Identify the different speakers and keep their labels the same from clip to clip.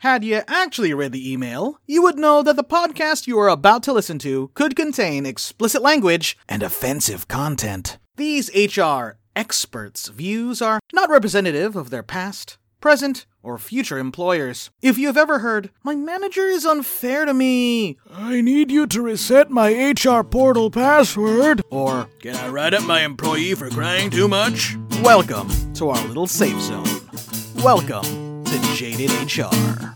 Speaker 1: Had you actually read the email, you would know that the podcast you are about to listen to could contain explicit language and offensive content. These HR experts' views are not representative of their past, present, or future employers. If you have ever heard, my manager is unfair to me,
Speaker 2: I need you to reset my HR portal password.
Speaker 1: or
Speaker 3: Can I write up my employee for crying too much?
Speaker 1: welcome to our little safe zone. Welcome to Jaded HR.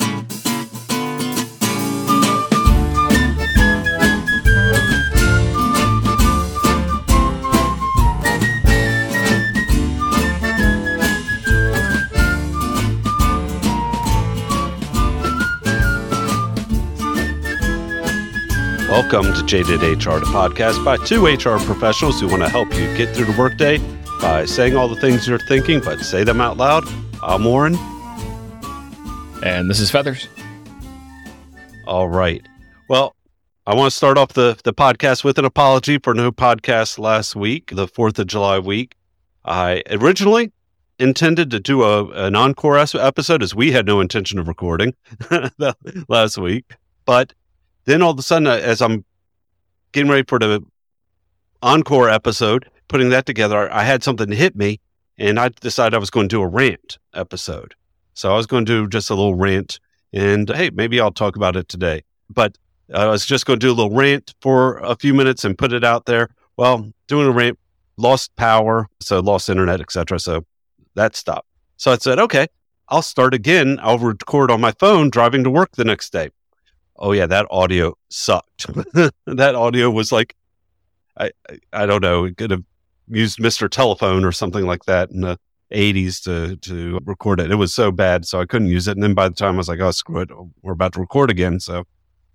Speaker 4: Welcome to Jaded HR, the podcast by two HR professionals who want to help you get through the workday by saying all the things you're thinking, but say them out loud. I'm Warren.
Speaker 5: And this is Feathers.
Speaker 4: All right. Well, I want to start off the, the podcast with an apology for no podcast last week, the 4th of July week. I originally intended to do a, an encore episode as we had no intention of recording last week. But then all of a sudden, as I'm getting ready for the encore episode, putting that together, I had something hit me and I decided I was going to do a rant episode. So I was going to do just a little rant and hey, maybe I'll talk about it today. But I was just going to do a little rant for a few minutes and put it out there. Well, doing a rant lost power, so lost internet, etc. So that stopped. So I said, okay, I'll start again. I'll record on my phone driving to work the next day. Oh yeah, that audio sucked. that audio was like, I, I I don't know. It could have used Mr. Telephone or something like that in the 80s to to record it. It was so bad, so I couldn't use it. And then by the time I was like, oh screw it, we're about to record again. So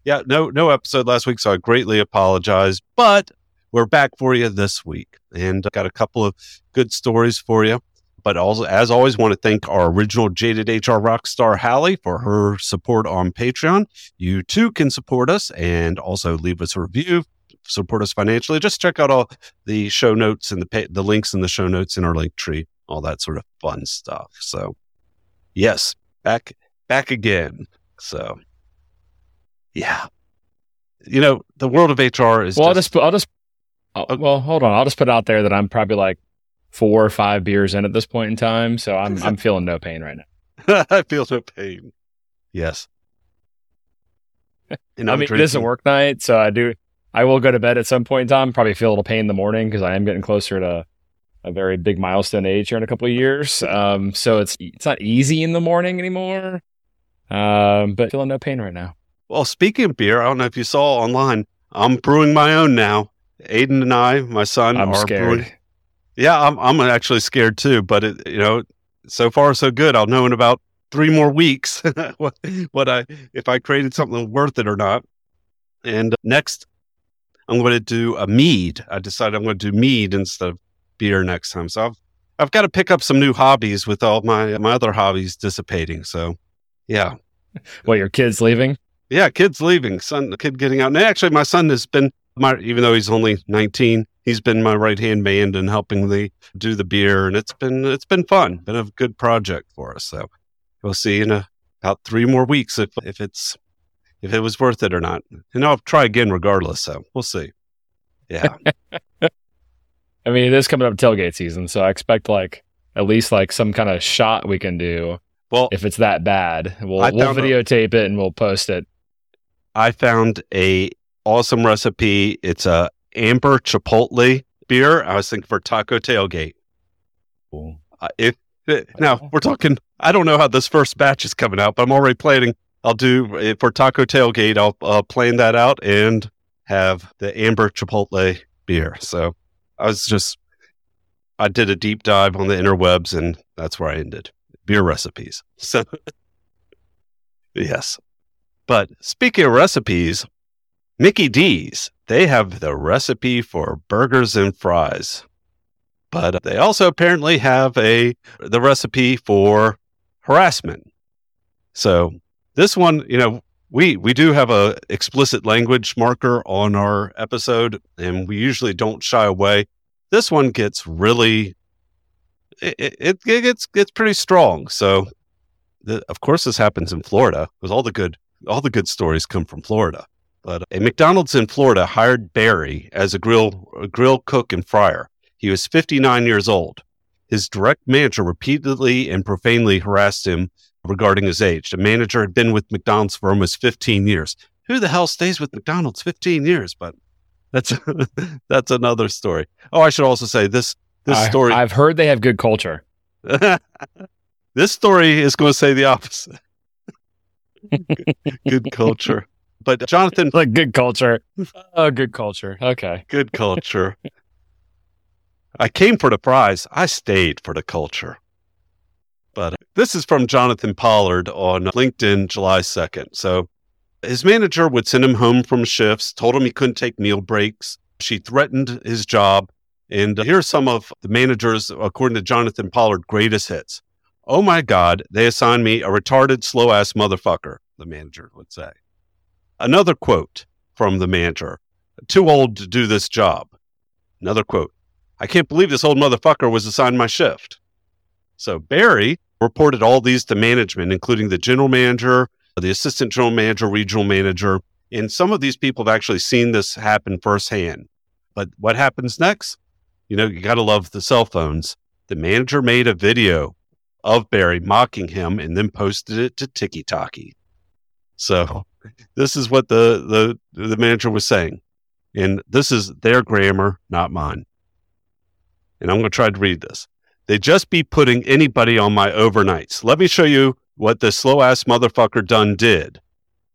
Speaker 4: yeah, no no episode last week, so I greatly apologize. But we're back for you this week, and got a couple of good stories for you. But also, as always, want to thank our original Jaded HR rock star Hallie for her support on Patreon. You too can support us and also leave us a review, support us financially. Just check out all the show notes and the pa- the links in the show notes in our link tree, all that sort of fun stuff. So, yes, back back again. So, yeah, you know the world of HR is
Speaker 5: Well, I'll
Speaker 4: just,
Speaker 5: just, I'll just, I'll-
Speaker 4: Okay.
Speaker 5: well, hold on. I'll just put out there that I'm probably like four or five beers in at this point in time. So I'm, I'm feeling no pain right now.
Speaker 4: I feel no pain. Yes. And
Speaker 5: I mean, it is a work night. So I do, I will go to bed at some point in time, probably feel a little pain in the morning because I am getting closer to a very big milestone age here in a couple of years. Um, so it's, it's not easy in the morning anymore. Um, but feeling no pain right now.
Speaker 4: Well, speaking of beer, I don't know if you saw online. I'm brewing my own now. Aiden and I, my son,
Speaker 5: I'm
Speaker 4: are
Speaker 5: scared.
Speaker 4: brewing. Yeah, I'm I'm actually scared too. But it, you know, so far so good. I'll know in about three more weeks what what I if I created something worth it or not. And uh, next, I'm going to do a mead. I decided I'm going to do mead instead of beer next time. So I've I've got to pick up some new hobbies with all my my other hobbies dissipating. So yeah,
Speaker 5: What, your kid's leaving?
Speaker 4: yeah, kid's leaving. Son, kid getting out. And actually, my son has been my, even though he's only 19, he's been my right hand man and helping me do the beer, and it's been it's been fun. Been a good project for us. So we'll see in a, about three more weeks if if it's if it was worth it or not. And I'll try again regardless. So we'll see. Yeah,
Speaker 5: I mean, it is coming up tailgate season, so I expect like at least like some kind of shot we can do
Speaker 4: well,
Speaker 5: if it's that bad. We'll we'll
Speaker 4: found a-
Speaker 5: videotape it and we'll post it.
Speaker 4: I found a awesome recipe. It's a amber chipotle beer. I was thinking for taco tailgate. Uh, if eh, now we're talking, I don't know how this first batch is coming out, but I'm already planning. I'll do eh, for taco tailgate. I'll uh, plan that out and have the amber chipotle beer. So I was just, I did a deep dive on the interwebs, and that's where I ended beer recipes. So yes, but speaking of recipes, Mickey D's they have the recipe for burgers and fries but they also apparently have a the recipe for harassment. So this one, you know, we we do have a explicit language marker on our episode, and we usually don't shy away. This one gets really it it, it gets gets pretty strong. So the, of course, this happens in Florida because all the good all the good stories come from Florida. But a McDonald's in Florida hired Barry as a grill a grill cook and fryer. He was 59 years old. His direct manager repeatedly and profanely harassed him regarding his age. The manager had been with McDonald's for almost 15 years. Who the hell stays with McDonald's 15 years? But that's that's another story. Oh, I should also say this this
Speaker 5: I,
Speaker 4: story.
Speaker 5: I've heard they have good culture.
Speaker 4: this story is going to say the opposite. good culture. But Jonathan,
Speaker 5: Like good culture. Oh, good culture. Okay.
Speaker 4: good culture. I came for the prize. I stayed for the culture. But this is from Jonathan Pollard on LinkedIn, July 2nd. So his manager would send him home from shifts, told him he couldn't take meal breaks. She threatened his job. And here are some of the manager's, according to Jonathan Pollard, greatest hits. Oh my God, they assigned me a retarded, slow ass motherfucker, the manager would say. Another quote from the manager Too old to do this job. Another quote I can't believe this old motherfucker was assigned my shift. So Barry reported all these to management, including the general manager, the assistant general manager, regional manager. And some of these people have actually seen this happen firsthand. But what happens next? You know, you got to love the cell phones. The manager made a video of Barry mocking him and then posted it to TikTok. So this is what the, the, the manager was saying. And this is their grammar, not mine. And I'm going to try to read this. They just be putting anybody on my overnights. Let me show you what the slow ass motherfucker done did.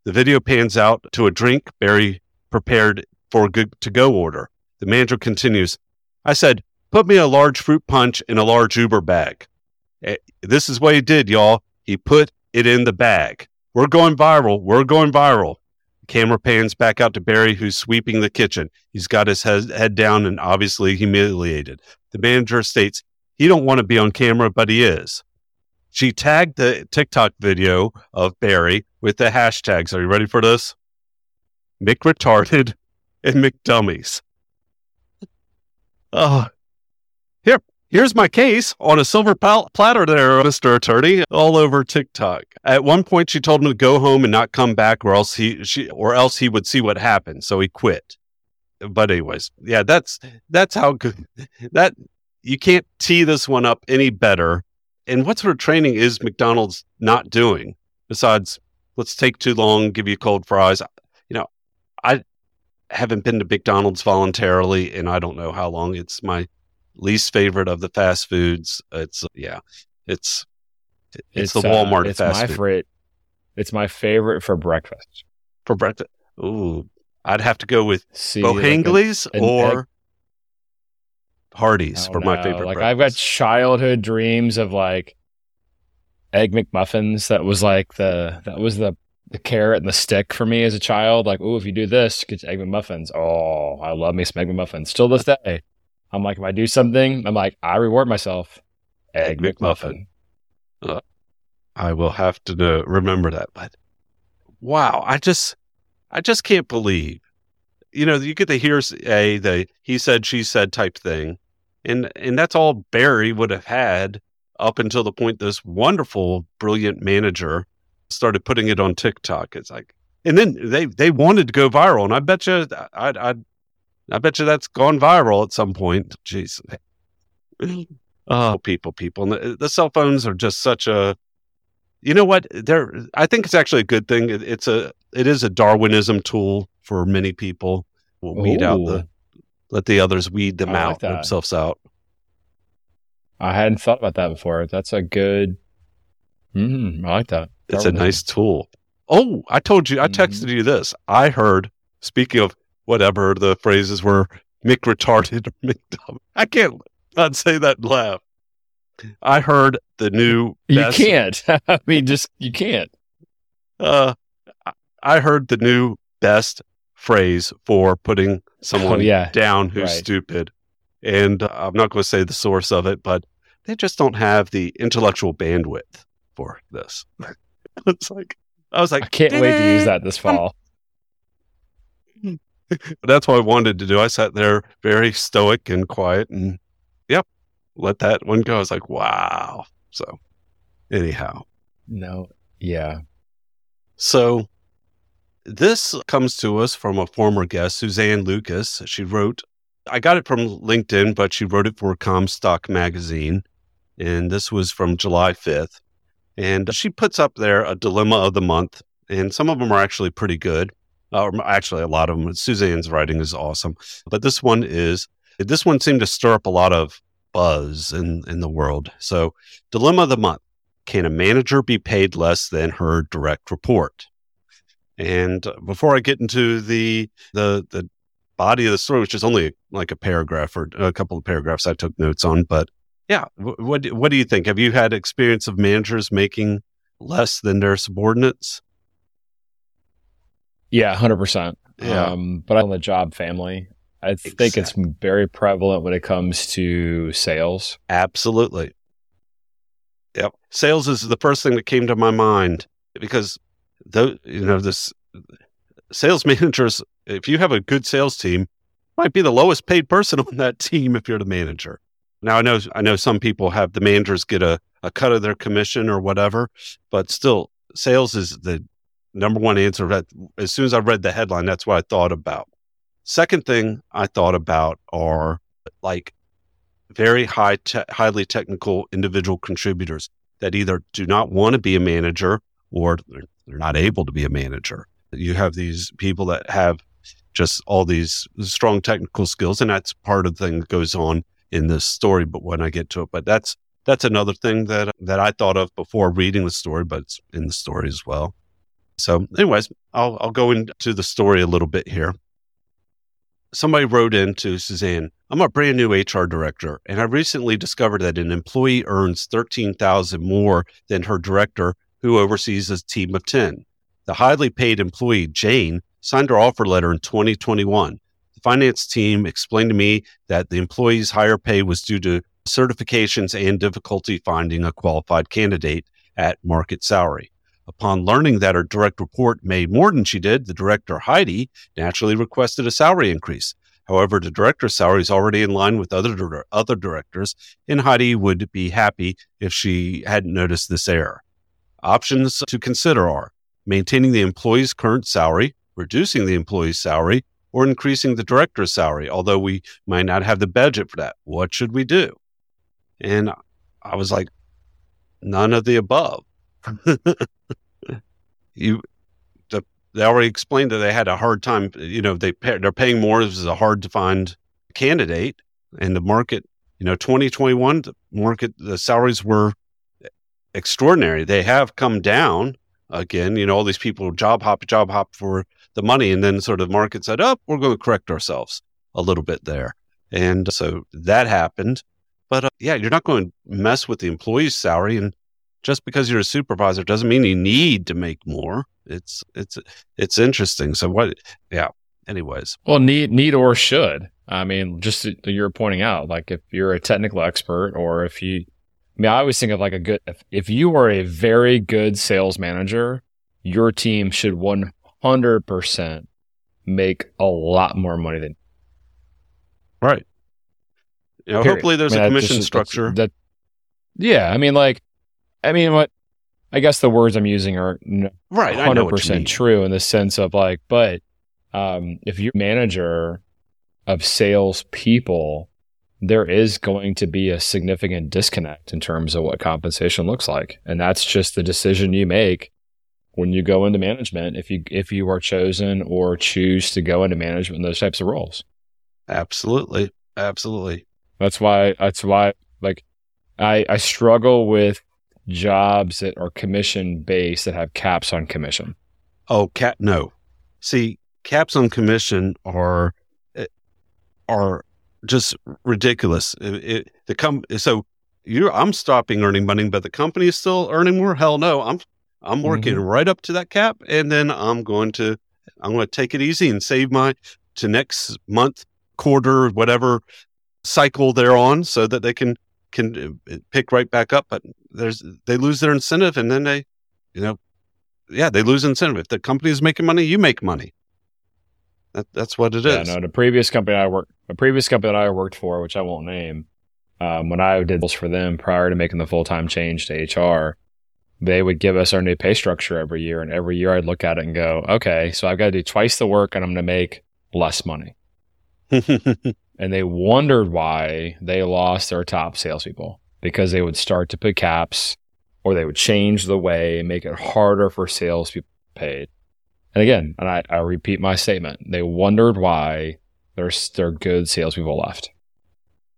Speaker 4: The video pans out to a drink Barry prepared for a good to go order. The manager continues, I said, put me a large fruit punch in a large Uber bag. Eh, This is what he did, y'all. He put it in the bag. We're going viral. We're going viral. Camera pans back out to Barry, who's sweeping the kitchen. He's got his head, down and obviously humiliated. The manager states he don't want to be on camera, but he is. She tagged the TikTok video of Barry with the hashtags. Are you ready for this? McRetarded and McDummies. Oh, here, here's my case on a silver platter there, Mr. Attorney, all over TikTok. At one point, she told him to go home and not come back, or else he, she, or else he would see what happened. So he quit. But anyways, yeah, that's that's how good that you can't tee this one up any better. And what sort of training is McDonald's not doing besides let's take too long, give you cold fries? You know, I haven't been to McDonald's voluntarily, and I don't know how long. It's my least favorite of the fast foods. It's yeah, it's it's, the Walmart
Speaker 5: uh,
Speaker 4: Walmart
Speaker 5: it's
Speaker 4: fast
Speaker 5: my
Speaker 4: food
Speaker 5: favorite. It's my favorite for breakfast.
Speaker 4: for breakfast. Ooh, I'd have to go with
Speaker 5: See, like a-
Speaker 4: or
Speaker 5: egg-
Speaker 4: Hardee's
Speaker 5: I
Speaker 4: for my favorite.
Speaker 5: Like I've got childhood dreams of like egg McMuffins. That was like the that was the the carrot and the stick for me as a child. Like, oh, if you do this, you get egg McMuffins. Oh, I love me some egg McMuffins. Still this day, I'm like, if I do something, I'm like, I reward myself. Egg,
Speaker 4: Egg
Speaker 5: McMuffin.
Speaker 4: McMuffin. Uh, I will have to know, remember that. But wow, I just, I just can't believe, you know, you get the hearsay, the he said, she said type thing, and and that's all Barry would have had up until the point this wonderful, brilliant manager started putting it on TikTok. It's like, and then they they wanted to go viral, and I bet you, I I I bet you that's gone viral at some point. Jeez. Oh, people, people. The, the cell phones are just such a, you know what? They're, I think it's actually a good thing. It, it's a, it is a Darwinism tool for many people. We'll weed out the, let the others weed them
Speaker 5: I
Speaker 4: out,
Speaker 5: that.
Speaker 4: themselves out.
Speaker 5: I hadn't thought about that before. That's a good. Mm, I like that.
Speaker 4: It's a nice tool. Oh, I told you, I texted you this. I heard, speaking of whatever the phrases were, Mick retarded or McDumb. I can't not say that and laugh. I heard the new.
Speaker 5: You can't. I mean, just you can't.
Speaker 4: Uh, I- heard the new best phrase for putting someone
Speaker 5: Oh, yeah.
Speaker 4: down who's
Speaker 5: Right.
Speaker 4: stupid. And I'm not going to say the source of it, but they just don't have the intellectual bandwidth for this. it's like, I was like,
Speaker 5: I can't wait to use that this fall.
Speaker 4: That's what I wanted to do. I sat there very stoic and quiet and, yep, let that one go. I was like, wow. So, anyhow,
Speaker 5: No. Yeah.
Speaker 4: So this comes to us from a former guest, Suzanne Lucas. She wrote, I got it from LinkedIn, but she wrote it for Comstock Magazine. And this was from July 5th. And she puts up there a dilemma of the month. And some of them are actually pretty good. Uh, actually, a lot of them. Suzanne's writing is awesome. But this one is, this one seemed to stir up a lot of buzz in, in the world. So, dilemma of the month can a manager be paid less than her direct report? And before I get into the the the body of the story, which is only like a paragraph or a couple of paragraphs I took notes on, but yeah, what what do you think? Have you had experience of managers making less than their subordinates?
Speaker 5: Yeah, hundred percent.
Speaker 4: Yeah.
Speaker 5: Um, but on the job family, I think it's very prevalent when it comes to sales.
Speaker 4: Absolutely. Yep. Sales is the first thing that came to my mind because though you know this sales managers if you have a good sales team might be the lowest paid person on that team if you're the manager now i know i know some people have the managers get a, a cut of their commission or whatever but still sales is the number one answer that as soon as i read the headline that's what i thought about second thing i thought about are like very high te- highly technical individual contributors that either do not want to be a manager or they're not able to be a manager. You have these people that have just all these strong technical skills, and that's part of the thing that goes on in this story. But when I get to it, but that's that's another thing that that I thought of before reading the story, but it's in the story as well. So, anyways, I'll I'll go into the story a little bit here. Somebody wrote in to Suzanne, I'm a brand new HR director, and I recently discovered that an employee earns 13,000 more than her director who oversees a team of 10. The highly paid employee, Jane, signed her offer letter in 2021. The finance team explained to me that the employee's higher pay was due to certifications and difficulty finding a qualified candidate at market salary. Upon learning that her direct report made more than she did, the director, Heidi, naturally requested a salary increase. However, the director's salary is already in line with other, other directors, and Heidi would be happy if she hadn't noticed this error. Options to consider are maintaining the employee's current salary, reducing the employee's salary, or increasing the director's salary, although we might not have the budget for that. What should we do? And I was like, none of the above. you, the, they already explained that they had a hard time. You know, they they're paying more. This is a hard to find candidate, and the market. You know, 2021, the market, the salaries were extraordinary. They have come down again. You know, all these people job hop, job hop for the money, and then sort of market said, "Up, oh, we're going to correct ourselves a little bit there," and so that happened. But uh, yeah, you're not going to mess with the employee's salary, and just because you're a supervisor doesn't mean you need to make more. It's it's it's interesting. So what? Yeah. Anyways,
Speaker 5: well, need need or should. I mean, just you're pointing out, like if you're a technical expert, or if you I mean, I always think of like a good, if, if you are a very good sales manager, your team should 100% make a lot more money than.
Speaker 4: Right. You know, hopefully there's I mean, a commission just, structure. That,
Speaker 5: yeah. I mean, like, I mean, what, I guess the words I'm using are
Speaker 4: right, 100%
Speaker 5: true in the sense of like, but um, if you're manager of sales people, there is going to be a significant disconnect in terms of what compensation looks like. And that's just the decision you make when you go into management if you if you are chosen or choose to go into management in those types of roles.
Speaker 4: Absolutely. Absolutely.
Speaker 5: That's why that's why like I I struggle with jobs that are commission based that have caps on commission.
Speaker 4: Oh, cap no. See, caps on commission are eh, are just ridiculous. It, it, the com- so you I'm stopping earning money, but the company is still earning more. Hell no, I'm I'm working mm-hmm. right up to that cap, and then I'm going to I'm going to take it easy and save my to next month, quarter, whatever cycle they're on, so that they can can uh, pick right back up. But there's they lose their incentive, and then they, you know, yeah, they lose incentive. If the company is making money, you make money. That, that's what it is.
Speaker 5: Yeah, no, the previous company I worked, a previous company that I worked for, which I won't name, um, when I did this for them prior to making the full time change to HR, they would give us our new pay structure every year. And every year I'd look at it and go, okay, so I've got to do twice the work and I'm going to make less money. and they wondered why they lost their top salespeople because they would start to put caps or they would change the way make it harder for salespeople paid. And again, and I, I repeat my statement, they wondered why there's their good salespeople left.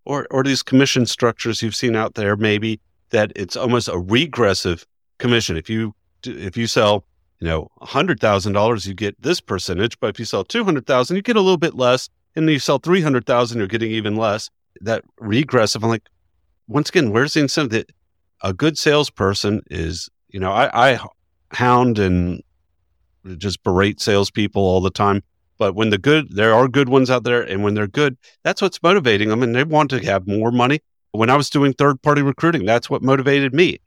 Speaker 4: or or these commission structures you've seen out there maybe that it's almost a regressive commission if you if you sell you know $100000 you get this percentage but if you sell 200000 you get a little bit less and you sell 300000 you're getting even less. That regressive i'm like once again where's the incentive? That a good salesperson is you know i, I hound and just berate salespeople all the time. But when the good there are good ones out there and when they're good that's what's motivating them and they want to have more money. When i was doing third party recruiting that's what motivated me.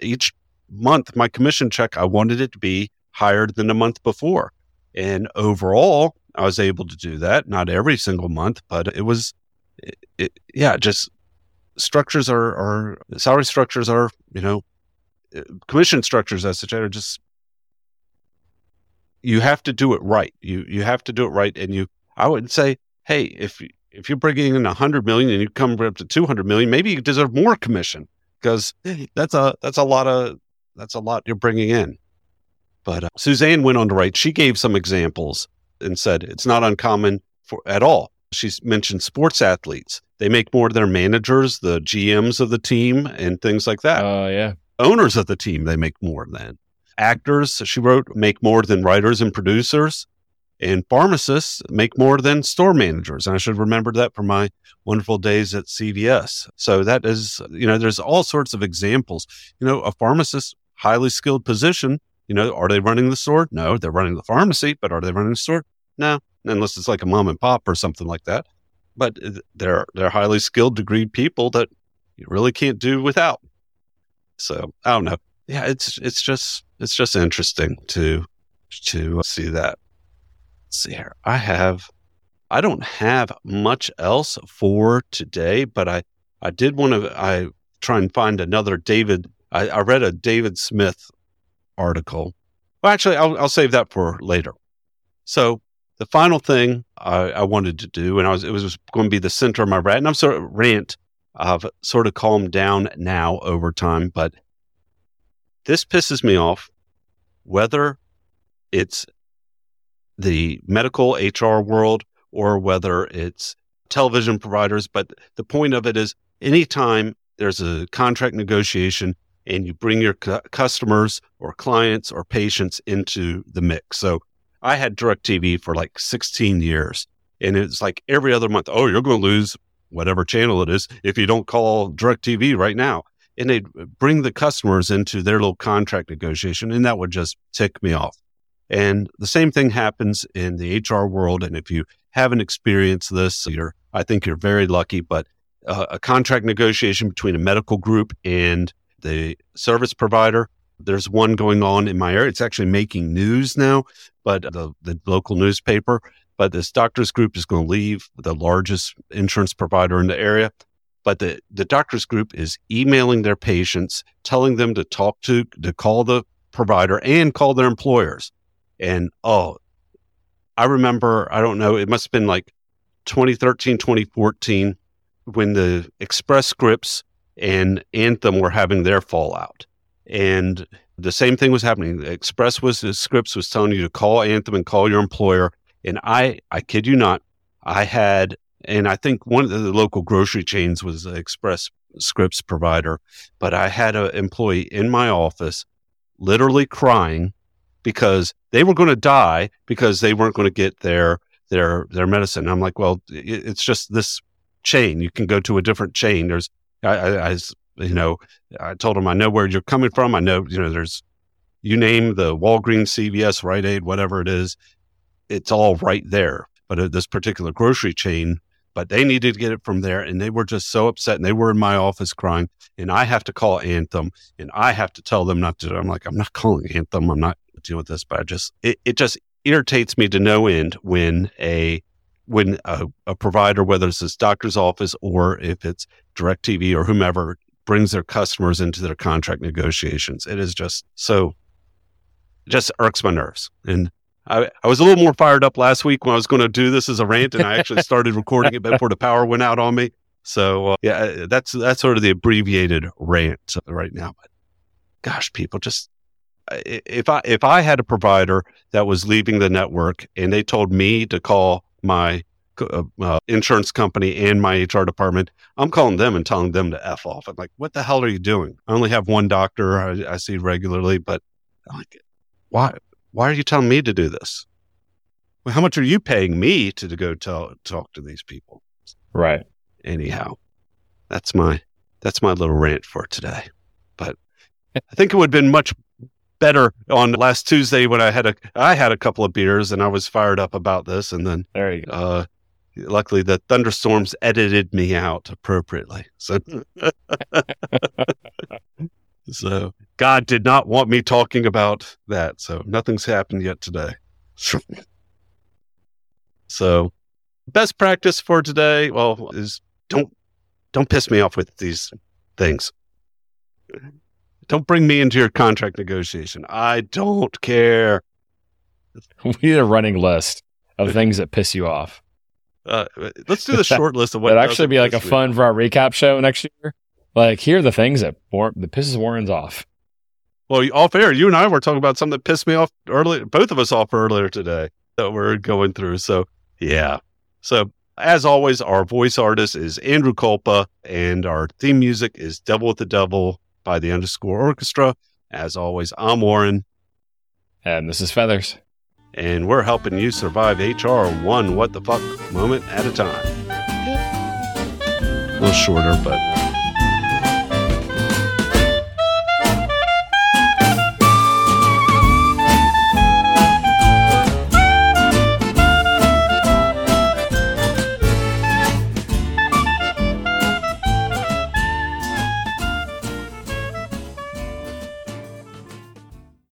Speaker 4: Each month my commission check i wanted it to be higher than the month before. And overall i was able to do that not every single month but it was it, it, yeah just structures are are salary structures are you know uh, commission structures as such are just you have to do it right. You you have to do it right and you i would say hey if if you're bringing in 100 million and you come up to 200 million maybe you deserve more commission because that's a that's a lot of that's a lot you're bringing in. But uh, suzanne went on to write she gave some examples and said it's not uncommon for at all. She's mentioned sports athletes. They make more than their managers the gms of the team and things like that.
Speaker 5: Oh, yeah.
Speaker 4: owners of the team they make more than. Actors she wrote make more than writers and producers. And pharmacists make more than store managers. And i should remember that from my wonderful days at cvs so that is you know there's all sorts of examples. You know a pharmacist highly skilled position you know are they running the store? No they're running the pharmacy but are they running the store no unless it's like a mom and pop or something like that but uh, they're they're highly skilled degreed people that you really can't do without so I don't know. Yeah, it's it's just it's just interesting to to see that. Let's see here. I have I don't have much else for today, but I I did want to I try and find another David. I, I read a David Smith article. Well, actually, I'll I'll save that for later. So the final thing I, I wanted to do, and I was it was going to be the center of my rant, and I'm sort of rant. I've sort of calmed down now over time, but this pisses me off, whether it's the medical HR world or whether it's television providers. But the point of it is anytime there's a contract negotiation and you bring your cu- customers or clients or patients into the mix. So I had DirecTV for like 16 years. And it's like every other month, oh, you're going to lose whatever channel it is if you don't call DirecTV right now. And they'd bring the customers into their little contract negotiation, and that would just tick me off. And the same thing happens in the HR world. And if you haven't experienced this, you're, I think you're very lucky. But uh, a contract negotiation between a medical group and the service provider, there's one going on in my area. It's actually making news now, but the, the local newspaper. But this doctors group is going to leave the largest insurance provider in the area. But the, the doctors group is emailing their patients, telling them to talk to, to call the provider and call their employers. And oh, I remember, I don't know, it must have been like 2013, 2014 when the Express Scripts and Anthem were having their fallout. And the same thing was happening. The Express was the Scripts was telling you to call Anthem and call your employer. And I, I kid you not, I had, and I think one of the local grocery chains was the Express Scripts provider, but I had an employee in my office literally crying because they were going to die because they weren't going to get their their their medicine. I'm like, well, it, it's just this chain. You can go to a different chain. There's, I, I, I, you know, I told them I know where you're coming from. I know, you know, there's, you name the Walgreens, CVS, Rite Aid, whatever it is, it's all right there. But this particular grocery chain, but they needed to get it from there, and they were just so upset, and they were in my office crying, and I have to call Anthem, and I have to tell them not to. I'm like, I'm not calling Anthem. I'm not dealing with this, but I just, it, it just irritates me to no end when a when a, a provider, whether it's this doctor's office or if it's DirecTV or whomever, brings their customers into their contract negotiations. It is just so, just irks my nerves. And I, I was a little more fired up last week when I was going to do this as a rant, and I actually started recording it before the power went out on me. So uh, yeah, that's that's sort of the abbreviated rant right now. But gosh, people just if I if I had a provider that was leaving the network and they told me to call my uh, uh, insurance company and my HR department, I'm calling them and telling them to f off. I'm like, what the hell are you doing? I only have one doctor I, I see regularly, but I'm like, why? Why are you telling me to do this? Well, how much are you paying me to, to go tell talk to these people?
Speaker 5: Right
Speaker 4: anyhow, that's my that's my little rant for today. But I think it would have been much better on last Tuesday when I had a I had a couple of beers and I was fired up about this, and then
Speaker 5: there you go.
Speaker 4: Uh, luckily, the thunderstorms edited me out appropriately. So, so God did not want me talking about that. So nothing's happened yet today. so, best practice for today, well, is don't don't piss me off with these things. Don't bring me into your contract negotiation. I don't care.
Speaker 5: We need a running list of things that piss you off.
Speaker 4: Uh, let's do the short list of what.
Speaker 5: That'd actually be like a fun for our recap show next year. Like, here are the things that war- that pisses Warren's off.
Speaker 4: Well, off air, you and I were talking about something that pissed me off earlier. Both of us off earlier today that we're going through. So, yeah. So as always, our voice artist is Andrew Culpa, and our theme music is Devil with the Devil by the Underscore Orchestra. As always, I'm Warren.
Speaker 5: And this is Feathers.
Speaker 4: And we're helping you survive HR one what the fuck moment at a time. A little shorter, but